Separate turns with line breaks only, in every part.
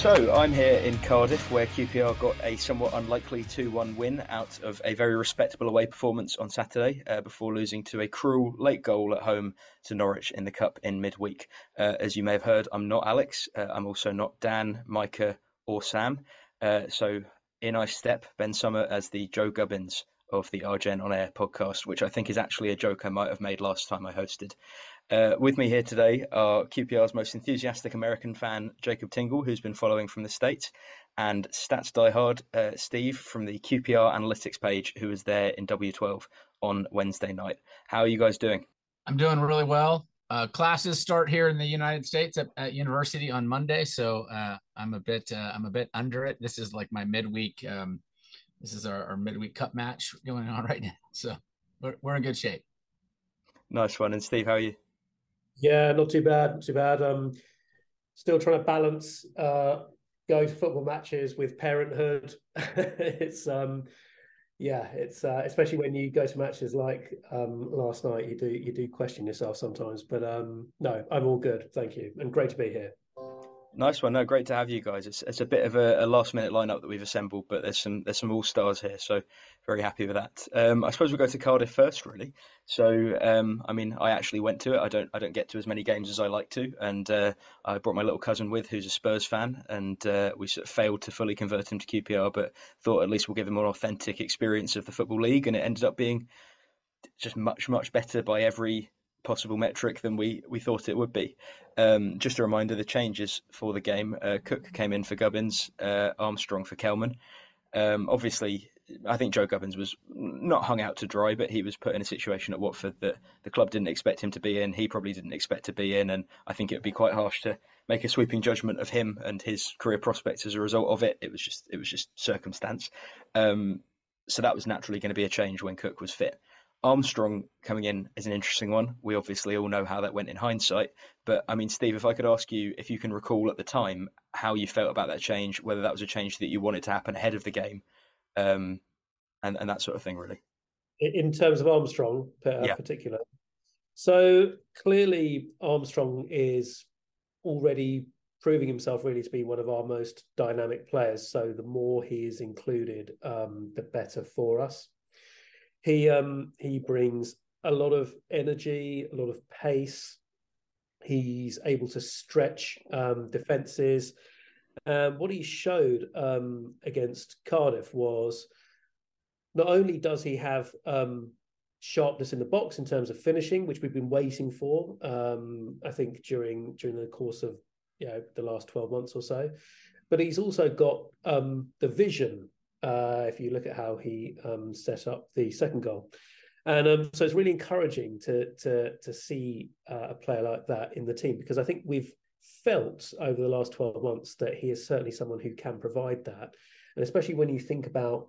So I'm here in Cardiff, where QPR got a somewhat unlikely 2-1 win out of a very respectable away performance on Saturday, uh, before losing to a cruel late goal at home to Norwich in the cup in midweek. Uh, as you may have heard, I'm not Alex. Uh, I'm also not Dan, Micah, or Sam. Uh, so in I step Ben Summer as the Joe Gubbins of the R Gen on Air podcast, which I think is actually a joke I might have made last time I hosted. Uh, with me here today are QPR's most enthusiastic American fan, Jacob Tingle, who's been following from the States, and Stats Diehard, uh, Steve from the QPR analytics page, who was there in W12 on Wednesday night. How are you guys doing?
I'm doing really well. Uh, classes start here in the United States at, at university on Monday, so uh, I'm a bit uh, I'm a bit under it. This is like my midweek. Um, this is our, our midweek cup match going on right now, so we're we're in good shape.
Nice one. And Steve, how are you?
Yeah, not too bad, not too bad. Um, still trying to balance uh, going to football matches with parenthood. it's um, yeah, it's uh, especially when you go to matches like um, last night. You do you do question yourself sometimes, but um, no, I'm all good, thank you, and great to be here.
Nice one. No, great to have you guys. It's it's a bit of a, a last minute lineup that we've assembled, but there's some there's some all stars here, so very happy with that. Um, I suppose we'll go to Cardiff first, really. So, um, I mean, I actually went to it. I don't I don't get to as many games as I like to, and uh, I brought my little cousin with, who's a Spurs fan, and uh, we sort of failed to fully convert him to QPR, but thought at least we'll give him an authentic experience of the football league, and it ended up being just much much better by every possible metric than we, we thought it would be. Um, just a reminder the changes for the game uh, Cook came in for Gubbins, uh, Armstrong for Kelman. Um, obviously, I think Joe Gubbins was not hung out to dry, but he was put in a situation at Watford that the club didn't expect him to be in. He probably didn't expect to be in, and I think it would be quite harsh to make a sweeping judgment of him and his career prospects as a result of it. It was just it was just circumstance. Um, so that was naturally going to be a change when Cook was fit. Armstrong coming in is an interesting one. We obviously all know how that went in hindsight. But I mean, Steve, if I could ask you if you can recall at the time how you felt about that change, whether that was a change that you wanted to happen ahead of the game, um, and, and that sort of thing, really.
In terms of Armstrong, uh, yeah. particular. So clearly, Armstrong is already proving himself really to be one of our most dynamic players. So the more he is included, um, the better for us. He um, he brings a lot of energy, a lot of pace. He's able to stretch um, defenses. What he showed um, against Cardiff was not only does he have um, sharpness in the box in terms of finishing, which we've been waiting for, um, I think during during the course of you know the last twelve months or so, but he's also got um, the vision uh, if you look at how he um, set up the second goal. And um, so it's really encouraging to to to see uh, a player like that in the team because I think we've felt over the last 12 months that he is certainly someone who can provide that. And especially when you think about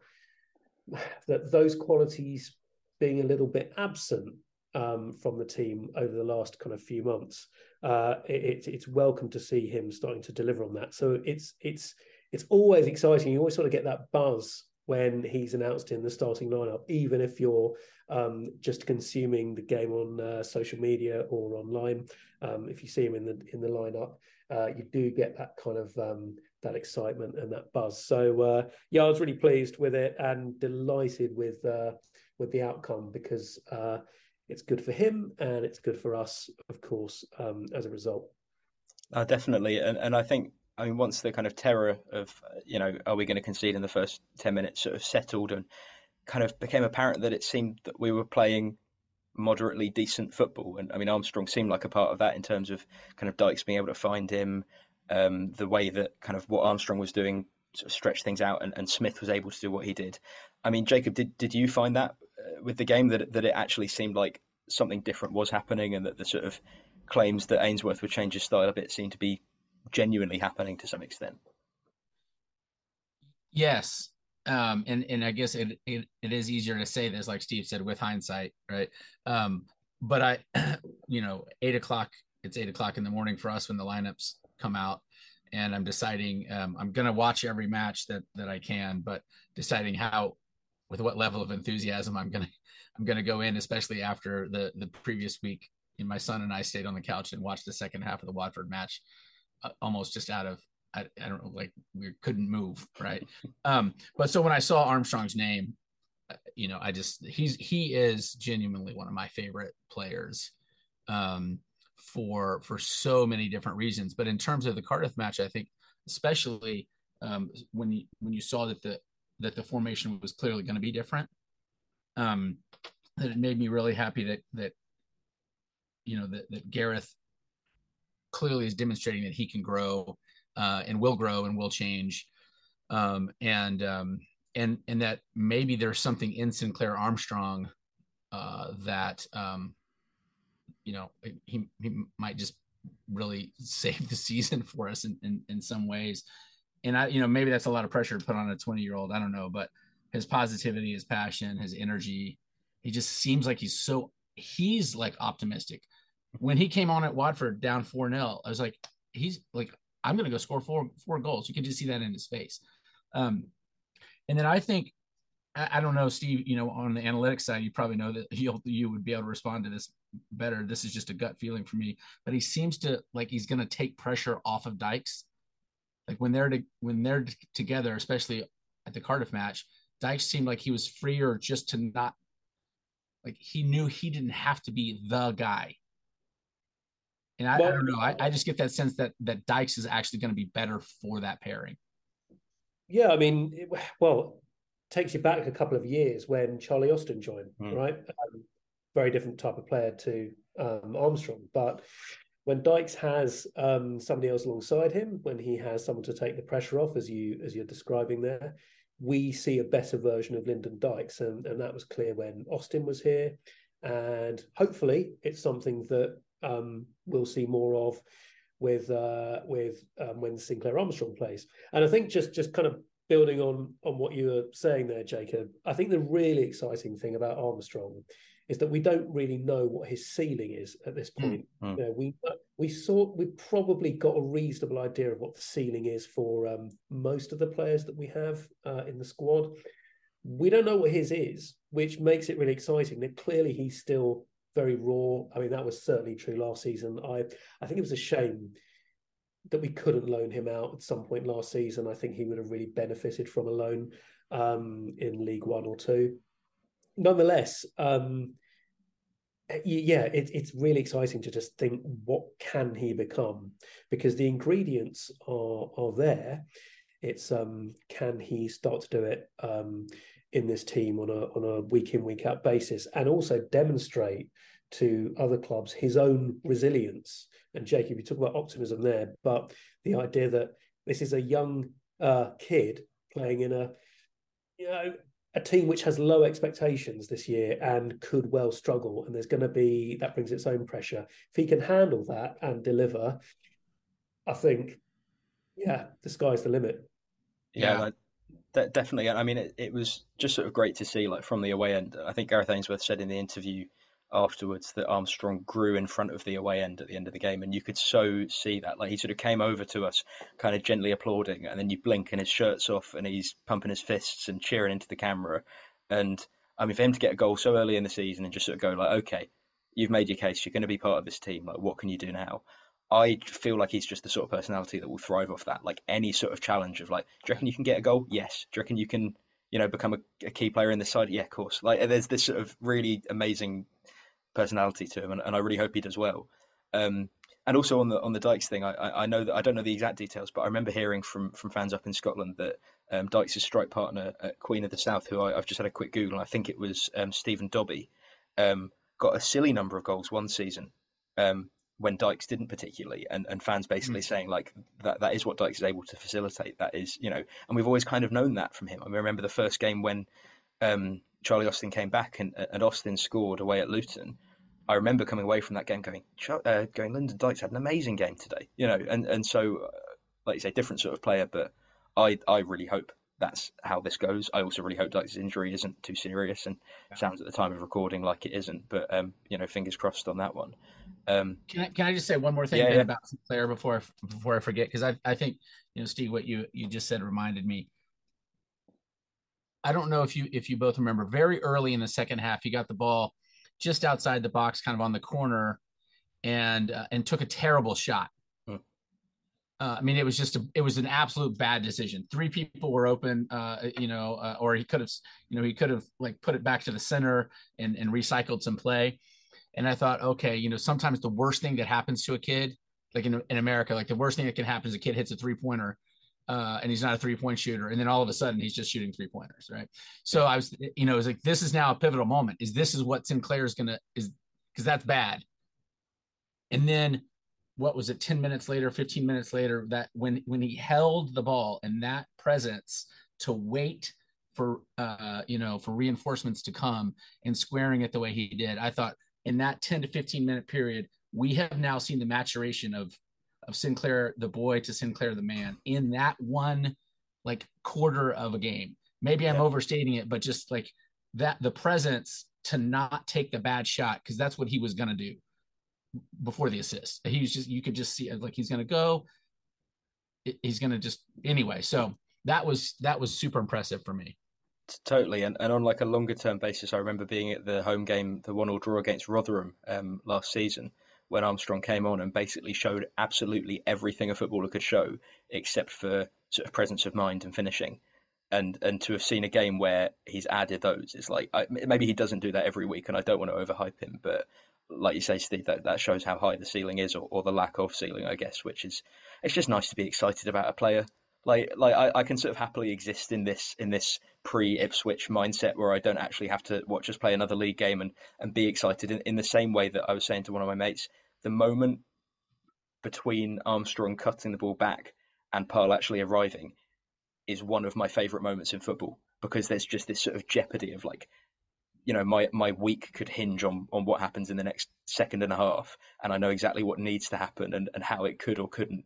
that those qualities being a little bit absent um, from the team over the last kind of few months, uh, it, it's welcome to see him starting to deliver on that. So it's it's it's always exciting. You always sort of get that buzz when he's announced in the starting lineup, even if you're um, just consuming the game on uh, social media or online. Um, if you see him in the in the lineup, uh, you do get that kind of um, that excitement and that buzz. So uh, yeah, I was really pleased with it and delighted with uh, with the outcome because uh, it's good for him and it's good for us, of course, um, as a result.
Uh, definitely, and and I think I mean, once the kind of terror of, you know, are we going to concede in the first 10 minutes sort of settled and kind of became apparent that it seemed that we were playing moderately decent football. And I mean, Armstrong seemed like a part of that in terms of kind of Dykes being able to find him, um, the way that kind of what Armstrong was doing sort of stretch things out and, and Smyth was able to do what he did. I mean, Jacob, did, did you find that uh, with the game that, that it actually seemed like something different was happening and that the sort of claims that Ainsworth would change his style a bit seemed to be genuinely happening to some extent.
Yes. Um, and, and I guess it, it, it is easier to say this, like Steve said, with hindsight, right? Um, but I, you know, eight o'clock, it's eight o'clock in the morning for us when the lineups come out and I'm deciding, um, I'm going to watch every match that, that I can, but deciding how, with what level of enthusiasm I'm going to, I'm going to go in, especially after the, the previous week. And my son and I stayed on the couch and watched the second half of the Watford match almost just out of I, I don't know, like we couldn't move, right? um, but so when I saw Armstrong's name, uh, you know, I just he's he is genuinely one of my favorite players. Um, for for so many different reasons. But in terms of the Cardiff match, I think especially um, when you when you saw that the that the formation was clearly going to be different, um, that it made me really happy that that you know that, that Gareth clearly is demonstrating that he can grow uh, and will grow and will change, um, and um, and and that maybe there's something in Sinclair Armstrong uh, that um, you know he he might just really save the season for us in, in, in some ways. And I, you know, maybe that's a lot of pressure to put on a 20 year old. I don't know, but his positivity, his passion, his energy, he just seems like he's so, he's like optimistic. When he came on at Watford down 4 0, I was like, he's like, I'm going to go score four, four goals. You can just see that in his face. Um, and then I think I, don't know, Steve. You know, on the analytics side, you probably know that you you would be able to respond to this better. This is just a gut feeling for me. But he seems to like he's going to take pressure off of Dykes. Like when they're to, when they're together, especially at the Cardiff match, Dykes seemed like he was freer just to not like he knew he didn't have to be the guy. And I, well, I don't know. I, I just get that sense that that Dykes is actually going to be better for that pairing.
Yeah, I mean, it, well, takes you back a couple of years when Charlie Austin joined, mm. right? Um, very different type of player to um, Armstrong, but when Dykes has um, somebody else alongside him, when he has someone to take the pressure off, as you as you're describing there, we see a better version of Lyndon Dykes, and, and that was clear when Austin was here, and hopefully it's something that um, we'll see more of with uh, with um, when Sinclair Armstrong plays. And I think just just kind of building on on what you were saying there, Jacob, I think the really exciting thing about Armstrong is that we don't really know what his ceiling is at this hmm, point. Mm-hmm. You know, we we saw we probably got a reasonable idea of what the ceiling is for um, most of the players that we have uh, in the squad. We don't know what his is, which makes it really exciting. That clearly he's still very raw. I mean, that was certainly true last season. I I think it was a shame that we couldn't loan him out at some point last season. I think he would have really benefited from a loan um, in League One or two. Nonetheless, um, yeah, it, it's really exciting to just think what can he become because the ingredients are are there. It's um, can he start to do it um, in this team on a on a week in week out basis and also demonstrate to other clubs his own resilience. And Jacob, you talk about optimism there, but the idea that this is a young uh, kid playing in a you know a team which has low expectations this year and could well struggle, and there's going to be that brings its own pressure. If he can handle that and deliver, I think, yeah, the sky's the limit.
Yeah, yeah. Definitely. I mean, it, it was just sort of great to see, like from the away end. I think Gareth Ainsworth said in the interview afterwards that Armstrong grew in front of the away end at the end of the game, and you could so see that. Like he sort of came over to us, kind of gently applauding, and then you blink and his shirt's off and he's pumping his fists and cheering into the camera. And I mean, for him to get a goal so early in the season and just sort of go like, okay, you've made your case, you're going to be part of this team. Like, what can you do now? I feel like he's just the sort of personality that will thrive off that. Like any sort of challenge of like, do you reckon you can get a goal? Yes. Do you reckon you can, you know, become a, a key player in this side? Yeah, of course. Like there's this sort of really amazing personality to him, and, and I really hope he does well. Um, and also on the on the Dykes thing, I, I know that I don't know the exact details, but I remember hearing from from fans up in Scotland that um, Dykes' strike partner at Queen of the South, who I, have just had a quick Google, and I think it was um, Stephen Dobbie, um, got a silly number of goals one season um, when Dykes didn't particularly, and, and fans basically mm. saying like that that is what Dykes is able to facilitate. That is, you know, and we've always kind of known that from him. I remember the first game when um, Charlie Austin came back and, and Austin scored away at Luton. I remember coming away from that game going, uh, going, Lyndon Dykes had an amazing game today, you know, and and so, uh, like you say, different sort of player, but I I really hope that's how this goes. I also really hope Dykes' injury isn't too serious, and sounds at the time of recording like it isn't, but um, you know, fingers crossed on that one. Um,
can I can I just say one more thing yeah, yeah. about Sinclair before I, before I forget? Because I I think you know, Steve, what you you just said reminded me I don't know if you if you both remember very early in the second half, he got the ball just outside the box, kind of on the corner, and uh, and took a terrible shot. Uh, I mean, it was just a, it was an absolute bad decision. Three people were open, uh, you know, uh, or he could have, you know, he could have like put it back to the center and, and recycled some play. And I thought, okay, you know, sometimes the worst thing that happens to a kid, like in, in America, like the worst thing that can happen is a kid hits a three pointer uh, and he's not a three point shooter. And then all of a sudden he's just shooting three pointers. Right. So I was, you know, it was like, this is now a pivotal moment. Is this is what Sinclair is to, is because that's bad. And then what was it 10 minutes later 15 minutes later that when when he held the ball and that presence to wait for uh you know for reinforcements to come and squaring it the way he did i thought in that 10 to 15 minute period we have now seen the maturation of of sinclair the boy to sinclair the man in that one like quarter of a game. Maybe i'm overstating it but just like that the presence to not take the bad shot because that's what he was going to do before the assist. He was just you could just see like he's going to go. He's going to just anyway. So that was that was super impressive for me.
Totally, and, and on like a longer term basis, I remember being at the home game, the one all draw against Rotherham um, last season, when Armstrong came on and basically showed absolutely everything a footballer could show, except for sort of presence of mind and finishing. And and to have seen a game where he's added those is like I, maybe he doesn't do that every week, and I don't want to overhype him, but like you say, Steve, that, that shows how high the ceiling is, or, or the lack of ceiling, I guess. Which is, it's just nice to be excited about a player. Like, like I, I can sort of happily exist in this in this pre Ipswich mindset where I don't actually have to watch us play another league game and and be excited. In, in the same way that I was saying to one of my mates, the moment between Armstrong cutting the ball back and Pearl actually arriving is one of my favourite moments in football because there's just this sort of jeopardy of like you know my my week could hinge on on what happens in the next second and a half and i know exactly what needs to happen and, and how it could or couldn't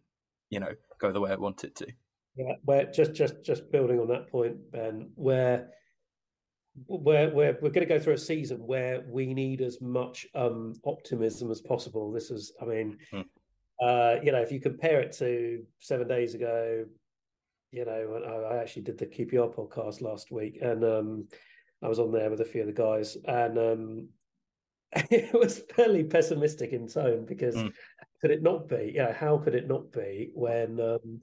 you know go the way i want it to
yeah where just just just building on that point ben where where we're, we're going to go through a season where we need as much um, optimism as possible. This is, I mean, hmm. uh, you know, if you compare it to seven days ago, you know, I, I actually did the QPR podcast last week, and um, I was on there with a few of the guys, and um, it was fairly pessimistic in tone because mm. could it not be? Yeah, how could it not be when um,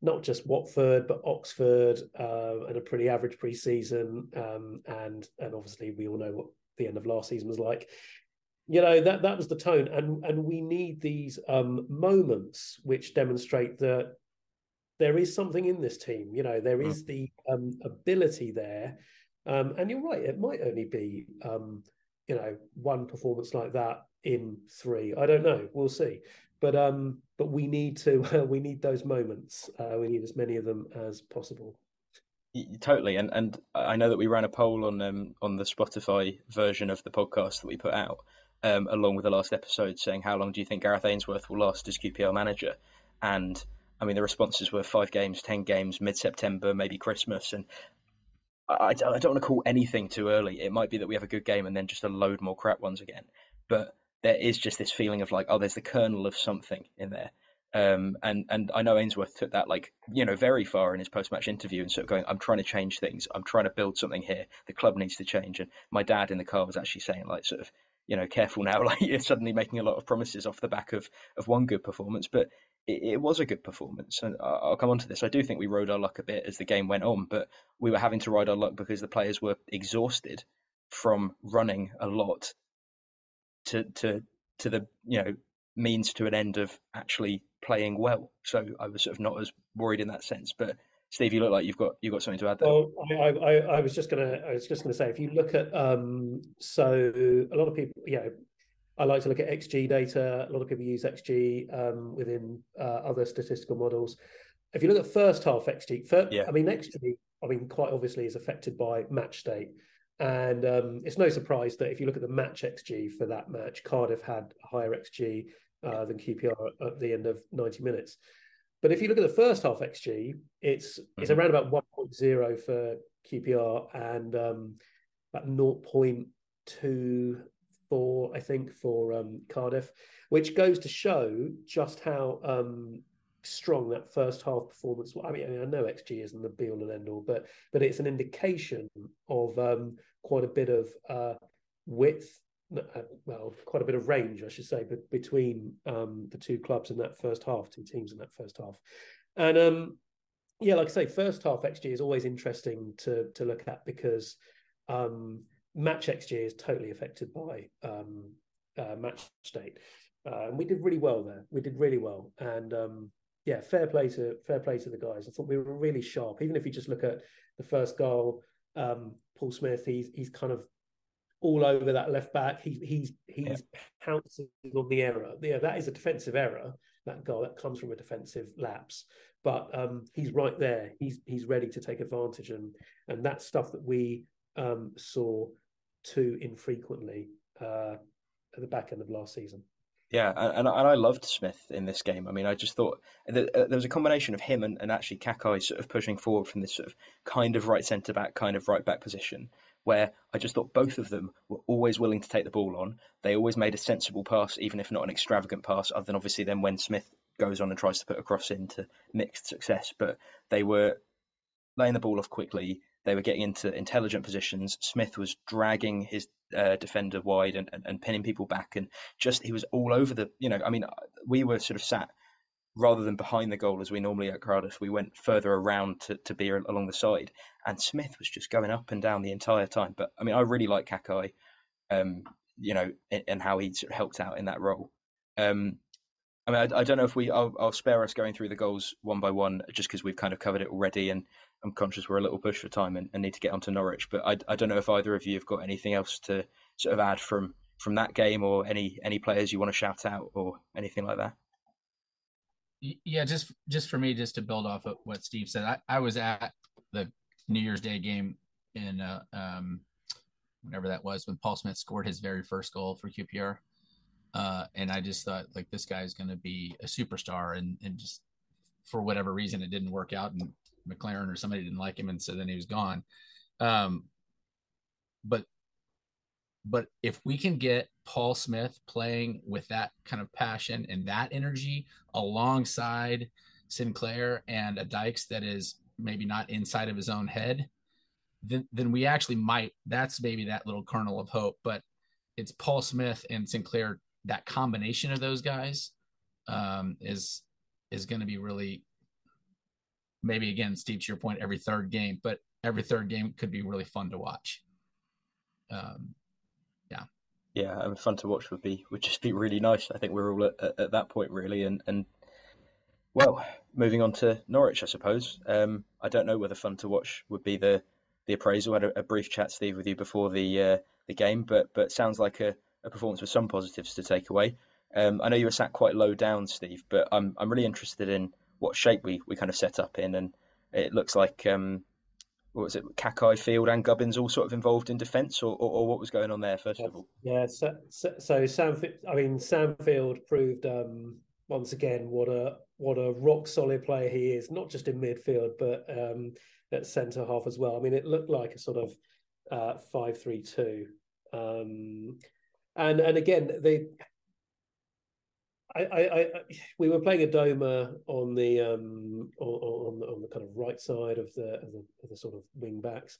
not just Watford but Oxford uh, and a pretty average pre-season, um, and and obviously we all know what the end of last season was like. You know that that was the tone, and and we need these um, moments which demonstrate that there is something in this team. You know, there mm. is the um, ability there um, and you're right, it might only be um, you know one performance like that in three. I don't know. We'll see. But um, but we need to uh, we need those moments. Uh, we need as many of them as possible.
Totally, and and I know that we ran a poll on um on the Spotify version of the podcast that we put out, um, along with the last episode, saying how long do you think Gareth Ainsworth will last as QPR manager? And I mean, the responses were five games, ten games, mid September, maybe Christmas, and I, I don't want to call anything too early. It might be that we have a good game and then just a load more crap ones again. But there is just this feeling of like, oh, there's the kernel of something in there. Um, and and I know Ainsworth took that like you know very far in his post match interview and sort of going, I'm trying to change things. I'm trying to build something here. The club needs to change. And my dad in the car was actually saying like sort of you know careful now, like you're suddenly making a lot of promises off the back of of one good performance. But it, was a good performance. And I'll come on to this. I do think we rode our luck a bit as the game went on, but we were having to ride our luck because the players were exhausted from running a lot to to to the you know means to an end of actually playing well. So I was sort of not as worried in that sense. But Steve, you look like you've got you've got something to add there.
Well, I, I, I was just gonna I was just gonna say if you look at um so a lot of people you know I like to look at XG data. A lot of people use XG um, within uh, other statistical models. If you look at first half XG, first, yeah. I mean XG, I mean quite obviously is affected by match state, and um, it's no surprise that if you look at the match XG for that match, Cardiff had higher XG uh, than QPR at the end of 90 minutes. But if you look at the first half XG, it's mm-hmm. it's around about 1.0 for QPR and um, about 0.2 for I think for um, Cardiff, which goes to show just how um, strong that first half performance. I mean, I, mean, I know XG isn't the be all and end all, but but it's an indication of um, quite a bit of uh, width well, quite a bit of range, I should say, but between um, the two clubs in that first half, two teams in that first half, and um, yeah, like I say, first half XG is always interesting to to look at because um, match XG is totally affected by um, uh, match state, uh, and we did really well there. We did really well, and um, yeah, fair play to fair play to the guys. I thought we were really sharp. Even if you just look at the first goal, um, Paul Smyth, he's he's kind of all over that left back. He, he's he's yeah. pouncing on the error. Yeah, that is a defensive error. That goal that comes from a defensive lapse. But um, he's right there. He's he's ready to take advantage, and and that's stuff that we um, saw too infrequently uh, at the back end of last season.
Yeah, and, and I loved Smyth in this game. I mean, I just thought that, uh, there was a combination of him and, and actually Kakay sort of pushing forward from this sort of kind of right centre back, kind of right back position, where I just thought both of them were always willing to take the ball on. They always made a sensible pass, even if not an extravagant pass, other than obviously then when Smyth goes on and tries to put a cross into mixed success. But they were laying the ball off quickly. They were getting into intelligent positions. Smyth was dragging his uh, defender wide and, and, and pinning people back, and just he was all over the. You know, I mean, we were sort of sat rather than behind the goal as we normally at Cardiff, we went further around to, to be along the side. And Smyth was just going up and down the entire time. But I mean, I really like Kakay, um, you know, and, and, how he sort of helped out in that role. Um, I mean, I, I, don't know if we, I'll, I'll, spare us going through the goals one by one just because we've kind of covered it already. And I'm conscious we're a little push for time and, and need to get on to Norwich. But I, I don't know if either of you have got anything else to sort of add from from that game or any any players you want to shout out or anything like that.
Yeah, just just for me, just to build off of what Steve said, I, I was at the New Year's Day game in uh, um, whatever that was when Paul Smyth scored his very first goal for QPR, uh, and I just thought like this guy is going to be a superstar, and and just for whatever reason it didn't work out, and McClaren or somebody didn't like him, and so then he was gone. Um, but but if we can get Paul Smyth playing with that kind of passion and that energy alongside Sinclair and a Dykes that is maybe not inside of his own head, then then we actually might. That's maybe that little kernel of hope. But it's Paul Smyth and Sinclair. That combination of those guys um, is is going to be really maybe again, Steve, to your point, every third game, but every third game could be really fun to watch. Um, yeah.
Yeah I mean, fun to watch would be would just be really nice. I think we're all at, at that point really and and well moving on to Norwich I suppose. Um, I don't know whether fun to watch would be the the appraisal. I had a, a brief chat Steve with you before the uh, the game but but sounds like a, a performance with some positives to take away. Um, I know you were sat quite low down Steve but I'm I'm really interested in what shape we, we kind of set up in and it looks like um, what was it, Kakay Field and Gubbins all sort of involved in defence, or, or, or, what was going on there first of all?
Yeah, so, so, so Sam, I mean Sam Field proved um, once again what a what a rock solid player he is, not just in midfield but um, at centre half as well. I mean, it looked like a sort of uh, five three two, um, and and again the I, I, I, we were playing Adomah on the um on, on, on the kind of right side of the of the, of the sort of wing backs,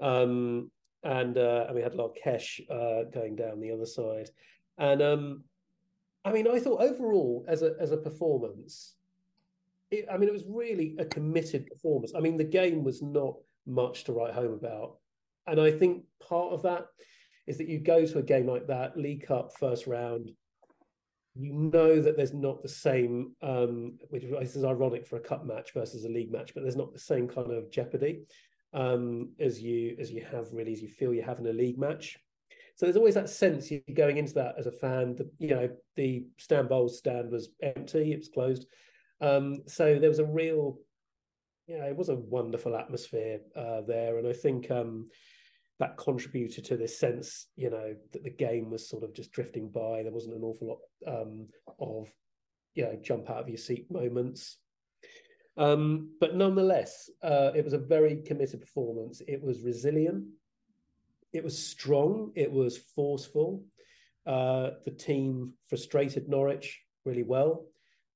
um and uh, and we had Larkeche uh, going down the other side, and um, I mean I thought overall as a as a performance, it, I mean it was really a committed performance. I mean the game was not much to write home about, and I think part of that is that you go to a game like that, League Cup first round you know that there's not the same, um, which is ironic for a cup match versus a league match, but there's not the same kind of jeopardy um, as you as you have really as you feel you have in a league match. So there's always that sense you're going into that as a fan. The, you know, the Stan Bowles stand was empty; it was closed. Um, so there was a real, you know, it was a wonderful atmosphere uh, there, and I think um, that contributed to this sense, you know, that the game was sort of just drifting by. There wasn't an awful lot um, of, you know, jump out of your seat moments. Um, but nonetheless, uh, it was a very committed performance. It was resilient. It was strong. It was forceful. Uh, the team frustrated Norwich really well.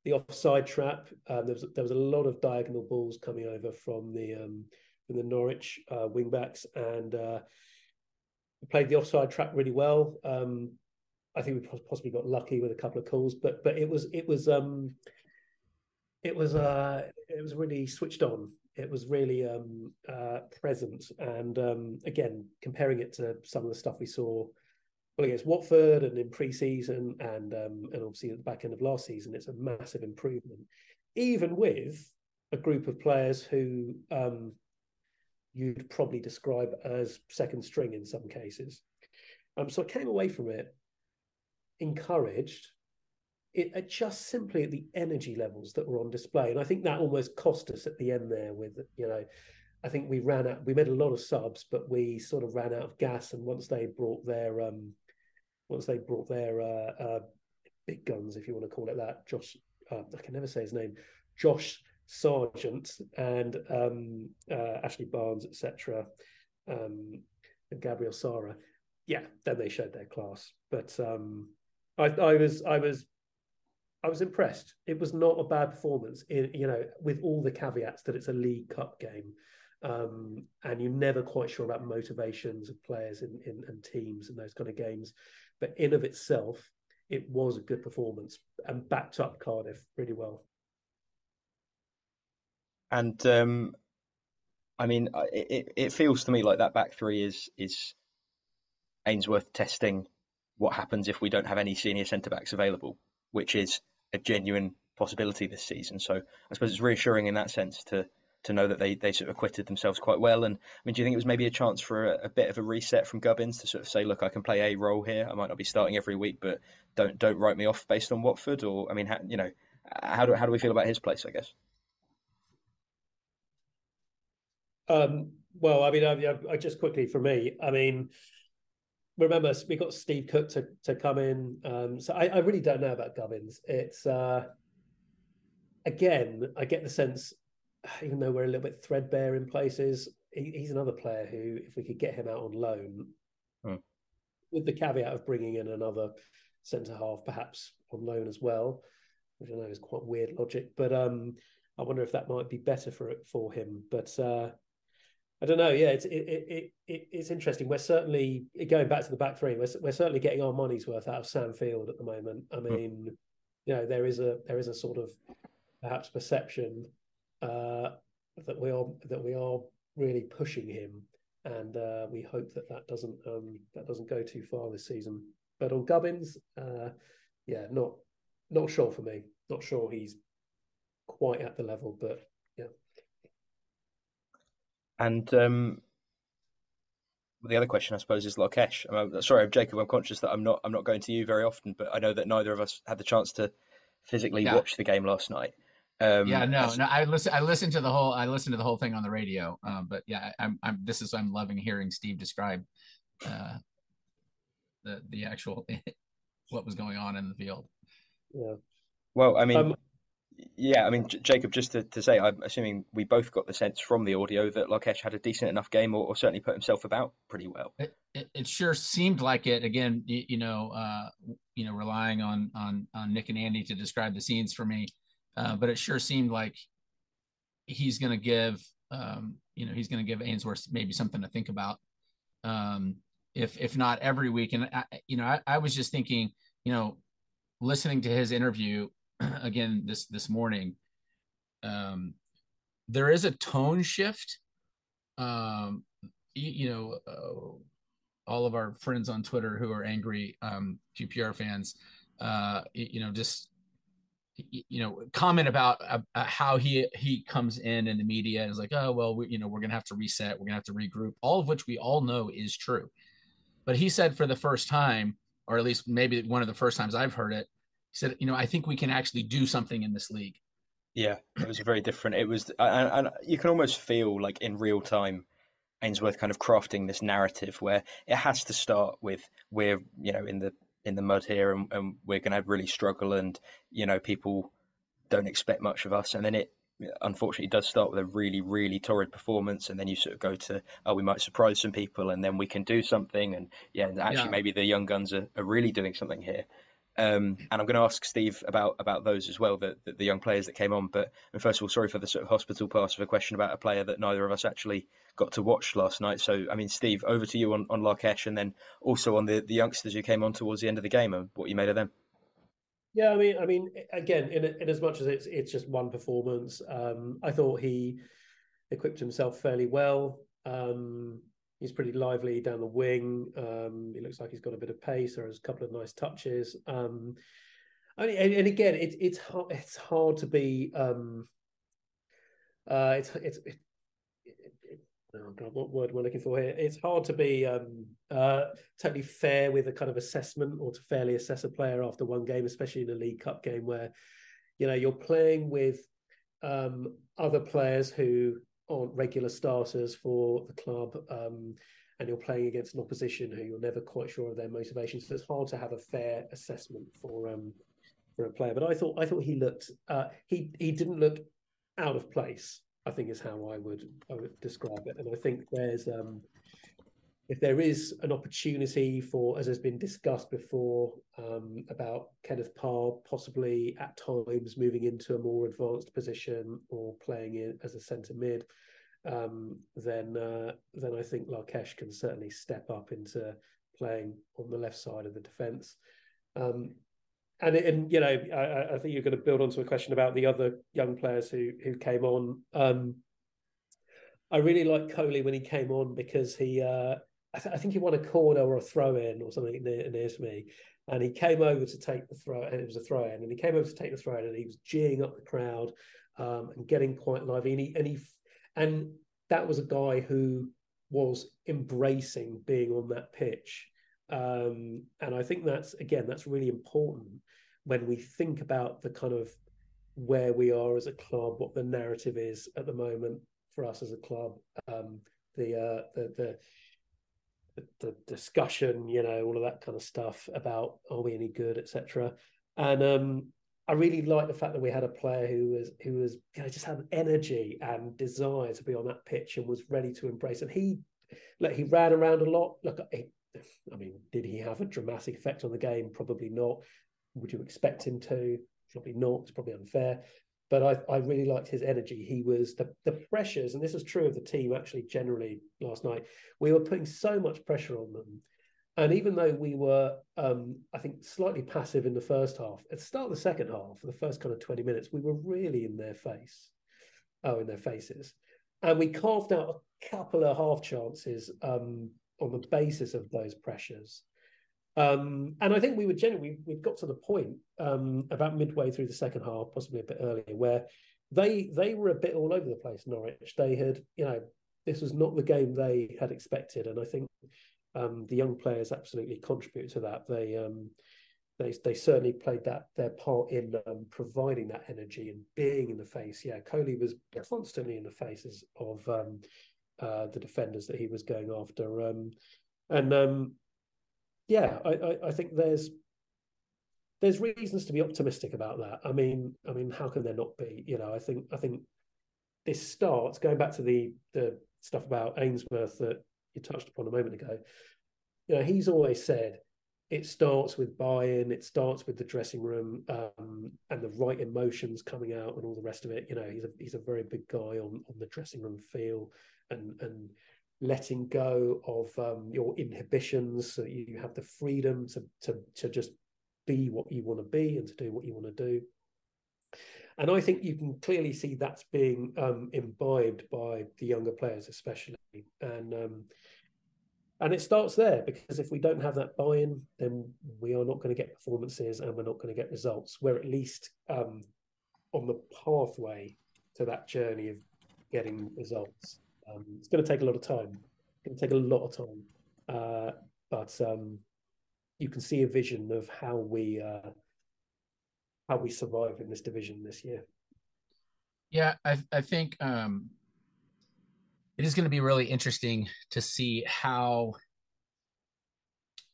The offside trap. Um, there was there was a lot of diagonal balls coming over from the um, in the Norwich uh, wingbacks, and uh, played the offside trap really well. Um, I think we possibly got lucky with a couple of calls, but but it was it was um, it was uh, it was really switched on. It was really um, uh, present, and um, again, comparing it to some of the stuff we saw well against Watford and in pre-season, and um, and obviously at the back end of last season, it's a massive improvement, even with a group of players who um, you'd probably describe as second string in some cases. Um, so I came away from it encouraged. It, just simply at the energy levels that were on display, and I think that almost cost us at the end there. With you know, I think we ran out. We made a lot of subs, but we sort of ran out of gas. And once they brought their um, once they brought their uh, uh, big guns, if you want to call it that, Josh, uh, I can never say his name, Josh Sargent and um, uh, Ashley Barnes, etc., um, and Gabriel Sara. Yeah, then they showed their class. But um, I, I, was, I was, I was impressed. It was not a bad performance. In you know, with all the caveats that it's a League Cup game, um, and you're never quite sure about motivations of players in, in, and teams and those kind of games. But in of itself, it was a good performance and backed up Cardiff really well.
And um, I mean, it, it feels to me like that back three is is Ainsworth testing what happens if we don't have any senior centre backs available, which is a genuine possibility this season. So I suppose it's reassuring in that sense to to know that they they sort of acquitted themselves quite well. And I mean, do you think it was maybe a chance for a, a, bit of a reset from Gubbins to sort of say, look, I can play a role here. I might not be starting every week, but don't don't write me off based on Watford. Or I mean, how, you know, how do how do we feel about his place? I guess.
Um, well, I mean, I, I, just quickly for me, I mean, remember we got Steve Cook to to come in. Um, so I, I, really don't know about Gubbins. It's uh, again, I get the sense, even though we're a little bit threadbare in places, he, he's another player who, if we could get him out on loan, hmm. with the caveat of bringing in another centre half, perhaps on loan as well, which I know is quite weird logic, but um, I wonder if that might be better for it for him. But uh, I don't know. Yeah, it's it, it, it, it's interesting. We're certainly going back to the back three. We're, we're certainly getting our money's worth out of Sam Field at the moment. I hmm. mean, mm. you know, there is a there is a sort of perhaps perception uh, that we are that we are really pushing him, and uh, we hope that that doesn't um, that doesn't go too far this season. But on Gubbins, uh, yeah, not not sure for me. Not sure he's quite at the level, but.
And um, the other question, I suppose, is Larkeche. I'm, sorry, Jacob. I'm conscious that I'm not I'm not going to you very often, but I know that neither of us had the chance to physically yeah. watch the game last night.
Um, yeah, no, no. I listen. I listened to the whole. I listened to the whole thing on the radio. Um, but yeah, I'm. I'm. This is. I'm loving hearing Steve describe uh, the the actual what was going on in the field.
Yeah.
Well, I mean, um, yeah, I mean, J- Jacob, just to, to say, I'm assuming we both got the sense from the audio that Larkeche had a decent enough game or, or certainly put himself about pretty well.
It, it, it sure seemed like it. Again, you, you know, uh, you know, relying on, on, on Nick and Andy to describe the scenes for me. Uh, but it sure seemed like he's going to give, um, you know, he's going to give Ainsworth maybe something to think about. Um, if, if not every week. And, I, you know, I, I was just thinking, you know, listening to his interview again this this morning um there is a tone shift um you, you know uh, all of our friends on twitter who are angry um qpr fans uh you know just you know comment about uh, uh, how he he comes in in the media and is like oh well we, you know we're gonna have to reset we're gonna have to regroup all of which we all know is true. But he said for the first time or at least maybe one of the first times i've heard it said, you know, I think we can actually do something in this league.
Yeah, it was very different. It was, and, and you can almost feel like in real time, Ainsworth kind of crafting this narrative where it has to start with we're, you know, in the in the mud here, and, and we're going to really struggle, and you know, people don't expect much of us, and then it unfortunately does start with a really really torrid performance and then you sort of go to oh we might surprise some people and then we can do something and yeah actually yeah. maybe the young guns are, are really doing something here Um, and I'm going to ask Steve about about those as well, the, the, the young players that came on. But first of all, sorry for the sort of hospital pass of a question about a player that neither of us actually got to watch last night. So, I mean, Steve, over to you on, on Larkeche and then also on the, the youngsters who came on towards the end of the game and what you made of them.
Yeah, I mean, I mean, again, in, in as much as it's it's just one performance, um, I thought he equipped himself fairly well. Um, he's pretty lively down the wing. Um, he looks like he's got a bit of pace. or was a couple of nice touches. Um, and, and again, it's it's hard, it's hard to be. Um, uh, it's it's it, it, oh God, what word I looking for here? It's hard to be um, uh, totally fair with a kind of assessment or to fairly assess a player after one game, especially in a League Cup game where you know you're playing with um, other players who aren't regular starters for the club, um, and you're playing against an opposition who you're never quite sure of their motivations. So it's hard to have a fair assessment for um, for a player. But I thought I thought he looked uh, he he didn't look out of place. I think is how I would I would describe it. And I think there's um, if there is an opportunity for, as has been discussed before, um, about Kenneth Paal possibly at times moving into a more advanced position or playing in as a centre mid, um, then uh, then I think Larkeche can certainly step up into playing on the left side of the defence. Um, and and you know, I, I, think you're going to build onto a question about the other young players who who came on. Um, I really like Kolli when he came on because he uh, I, th- I, think he won a corner or a throw in or something near, near to me. And he came over to take the throw, and it was a throw in, and he came over to take the throw in, and he was geeing up the crowd um, and getting quite lively. And he, and he, and that was a guy who was embracing being on that pitch. Um, and I think that's again, that's really important when we think about the kind of where we are as a club, what the narrative is at the moment for us as a club. Um, the uh, the the the, discussion, you know, all of that kind of stuff about are we any good, etc. And um, I really like the fact that we had a player who was who was you know, just had energy and desire to be on that pitch and was ready to embrace. And he, like, he ran around a lot. Look, he, I mean, did he have a dramatic effect on the game? Probably not. Would you expect him to? Probably not. It's probably unfair but I, I really liked his energy. He was the, the pressures, and this is true of the team actually generally last night. We were putting so much pressure on them. And even though we were, um, I think, slightly passive in the first half, at the start of the second half, for the first kind of 20 minutes, we were really in their face. Oh, in their faces. And we carved out a couple of half chances um, on the basis of those pressures. Um, and I think we were generally we, got to the point um, about midway through the second half, possibly a bit earlier, where they they were a bit all over the place. Norwich, they had you know this was not the game they had expected, and I think um, the young players absolutely contribute to that. They um, they they certainly played that their part in um, providing that energy and being in the face. Yeah, Kolli was constantly in the faces of um, uh, the defenders that he was going after, um, and um, yeah, I, I, I think there's there's reasons to be optimistic about that. I mean, I mean, how can there not be? You know, I think I think this starts going back to the the stuff about Ainsworth that you touched upon a moment ago. You know, he's always said it starts with buy-in, it starts with the dressing room um, and the right emotions coming out and all the rest of it. You know, he's a he's a very big guy on on the dressing room feel and and letting go of um, your inhibitions so you have the freedom to, to to just be what you want to be and to do what you want to do. And i think you can clearly see that's being um, imbibed by the younger players especially. And um, and it starts there because if we don't have that buy-in then we are not going to get performances and we're not going to get results. We're at least um, on the pathway to that journey of getting results um, it's going to take a lot of time. It's going to take a lot of time, uh, but um, you can see a vision of how we uh, how we survive in this division this year.
Yeah, I, I think um, it is going to be really interesting to see how.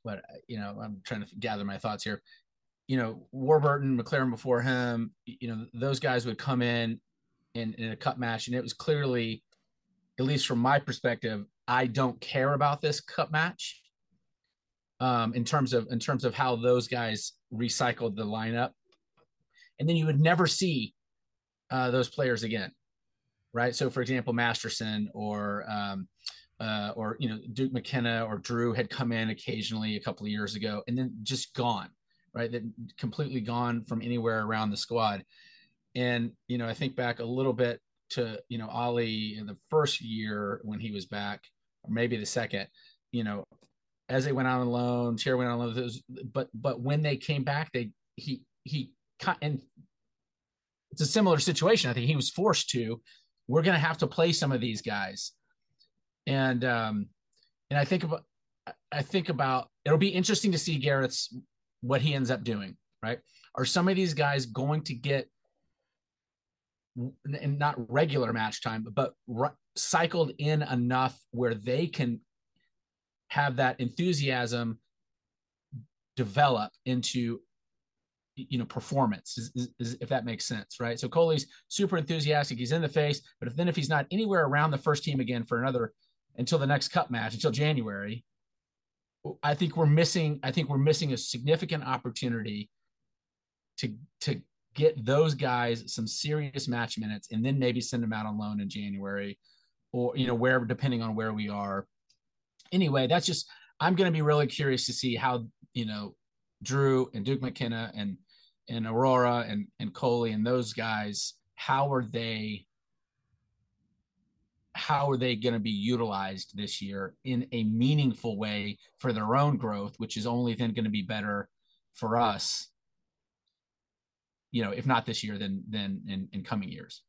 What you know, I'm trying to gather my thoughts here. You know, Warburton, McClaren before him. You know, those guys would come in in, in a cup match, and it was clearly at least from my perspective, I don't care about this cup match. Um, in terms of in terms of how those guys recycled the lineup, and then you would never see uh, those players again, right? So, for example, Masterson or um, uh, or you know Duke McKenna or Drew had come in occasionally a couple of years ago, and then just gone, right? That completely gone from anywhere around the squad. And you know, I think back a little bit to you know Ali in the first year when he was back, or maybe the second. You know, as they went out on loan, Chair went on loan. Those, but but when they came back, they he he and it's a similar situation. I think he was forced to. We're going to have to play some of these guys, and um, and I think about I think about it'll be interesting to see Gareth's what he ends up doing. Right? Are some of these guys going to get and not regular match time, but cycled in enough where they can have that enthusiasm develop into you know performance is, is, is, if that makes sense right? So Kolli's super enthusiastic he's in the face but if then if he's not anywhere around the first team again for another until the next cup match until january i think we're missing i think we're missing a significant opportunity to to get those guys some serious match minutes and then maybe send them out on loan in january or you know wherever depending on where we are. Anyway that's just i'm going to be really curious to see how you know Drew and Duke McKenna and and Aurora and and Kolli and those guys, how are they how are they going to be utilized this year in a meaningful way for their own growth, which is only then going to be better for us, you know, if not this year, then then in, in coming years.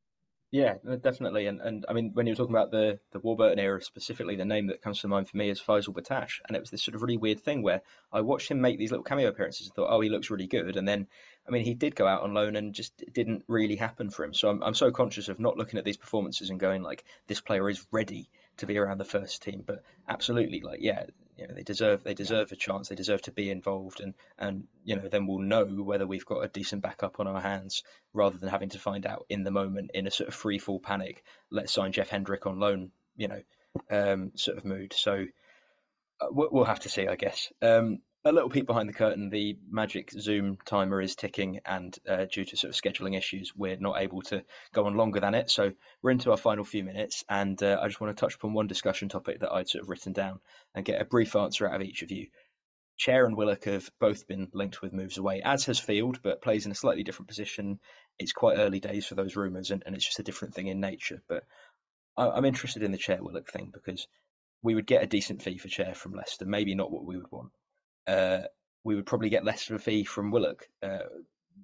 Yeah, definitely. And and I mean, when you were talking about the the Warburton era specifically, the name that comes to mind for me is Faysal Bettache, and it was this sort of really weird thing where I watched him make these little cameo appearances and thought, oh, he looks really good, and then, I mean, he did go out on loan and just didn't really happen for him. So I'm I'm so conscious of not looking at these performances and going like, this player is ready to be around the first team, but absolutely, like, yeah, you know they deserve they deserve a chance. They deserve to be involved, and and you know then we'll know whether we've got a decent backup on our hands rather than having to find out in the moment in a sort of free fall panic. Let's sign Jeff Hendrick on loan, you know, um, sort of mood. So uh, we'll have to see, I guess. Um, a little peek behind the curtain, the magic Zoom timer is ticking, and uh, due to sort of scheduling issues, we're not able to go on longer than it. So we're into our final few minutes, and uh, I just want to touch upon one discussion topic that I'd sort of written down and get a brief answer out of each of you. Chair and Willock have both been linked with moves away, as has Field, but plays in a slightly different position. It's quite early days for those rumours, and, and it's just a different thing in nature. But I, am interested in the Chair Willock thing because we would get a decent fee for Chair from Leicester, maybe not what we would want uh, we would probably get less of a fee from Willock, uh,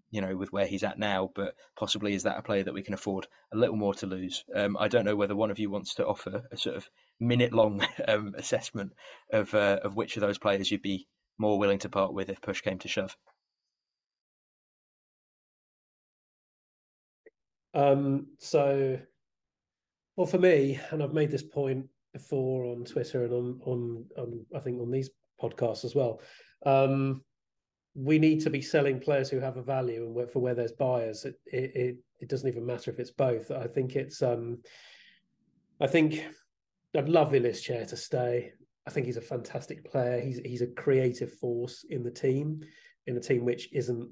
you know, with where he's at now. But possibly is that a player that we can afford a little more to lose? Um, I don't know whether one of you wants to offer a sort of minute-long um, assessment of uh, of which of those players you'd be more willing to part with if push came to shove.
Um, so, well, for me, and I've made this point before on Twitter and on on, on I think on these podcast as well. Um, we need to be selling players who have a value and for where there's buyers. It, it it doesn't even matter if it's both. I think it's um, I think I'd love Ilias Chair to stay. I think he's a fantastic player. He's he's a creative force in the team, in a team which isn't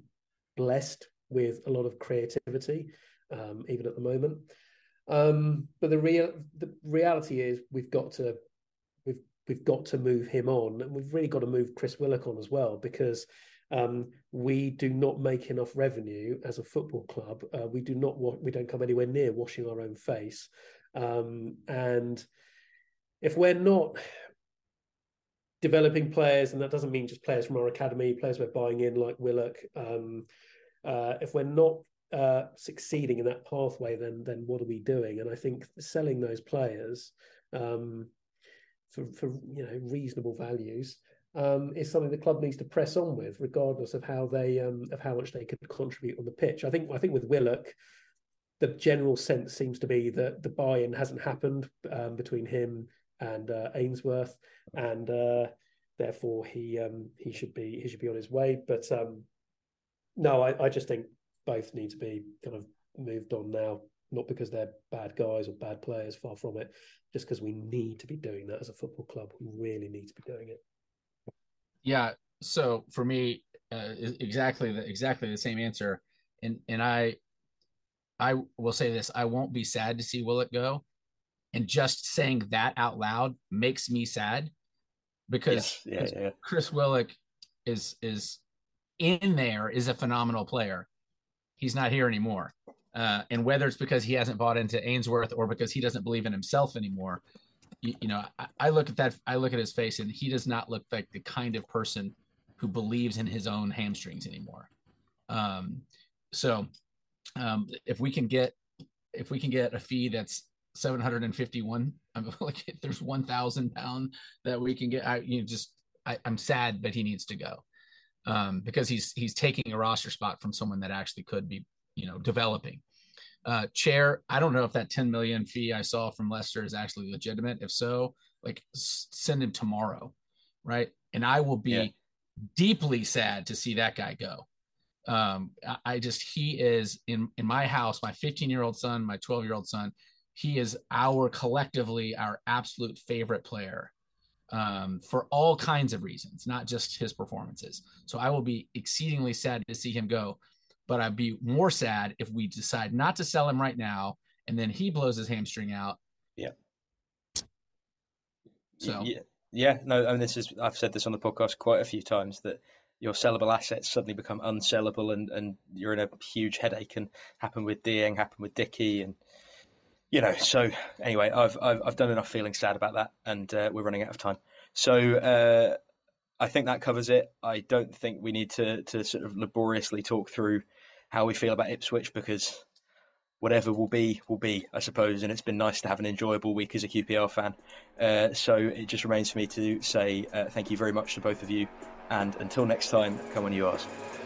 blessed with a lot of creativity, um, even at the moment. Um, but the real the reality is we've got to we've got to move him on, and we've really got to move Chris Willock on as well because um, we do not make enough revenue as a football club. Uh, we do not we don't come anywhere near washing our own face, um, and if we're not developing players, and that doesn't mean just players from our academy, players we're buying in like Willock. Um, uh, if we're not uh, succeeding in that pathway, then then what are we doing? And I think selling those players um, for, for you know reasonable values um, is something the club needs to press on with, regardless of how they um, of how much they could contribute on the pitch. I think I think with Willock, the general sense seems to be that the buy-in hasn't happened um, between him and uh, Ainsworth, and uh, therefore he um, he should be he should be on his way. But um, no, I, I just think both need to be kind of moved on now not because they're bad guys or bad players, far from it, just because we need to be doing that as a football club. We really need to be doing it.
Yeah. So for me, uh, exactly the exactly the same answer, and and I I will say this: I won't be sad to see Willock go, and just saying that out loud makes me sad because
yes. yeah, yeah.
Chris Willock is is in there is a phenomenal player. He's not here anymore. Uh, and whether it's because he hasn't bought into Ainsworth or because he doesn't believe in himself anymore, you, you know, I, I, look at that, I look at his face, and he does not look like the kind of person who believes in his own hamstrings anymore. Um, so, um, if we can get, if we can get a fee that's 751, I'm like, there's 1,000 pound that we can get. I, you know, just, I, I'm sad, but he needs to go um, because he's he's taking a roster spot from someone that actually could be you know developing. Uh, chair, I don't know if that 10 million fee I saw from Leicester is actually legitimate. If so, like send him tomorrow, right? And I will be yeah. deeply sad to see that guy go. Um, I, I just he is in in my house, my 15 year old son, my 12 year old son. He is our collectively our absolute favorite player um, for all kinds of reasons, not just his performances. So I will be exceedingly sad to see him go, but I'd be more sad if we decide not to sell him right now and then he blows his hamstring out.
Yeah.
So
yeah, yeah, no, and this is I've said this on the podcast quite a few times that your sellable assets suddenly become unsellable and, and you're in a huge headache and happen with Dieng, happen with Dickie and you know, so anyway, I've, I've, I've done enough feeling sad about that, and uh, we're running out of time. So uh, I think that covers it. I don't think we need to to sort of laboriously talk through how we feel about Ipswich because whatever will be will be, I suppose. And it's been nice to have an enjoyable week as a QPR fan. Uh, so it just remains for me to say uh, thank you very much to both of you, and until next time, come on, you Rs.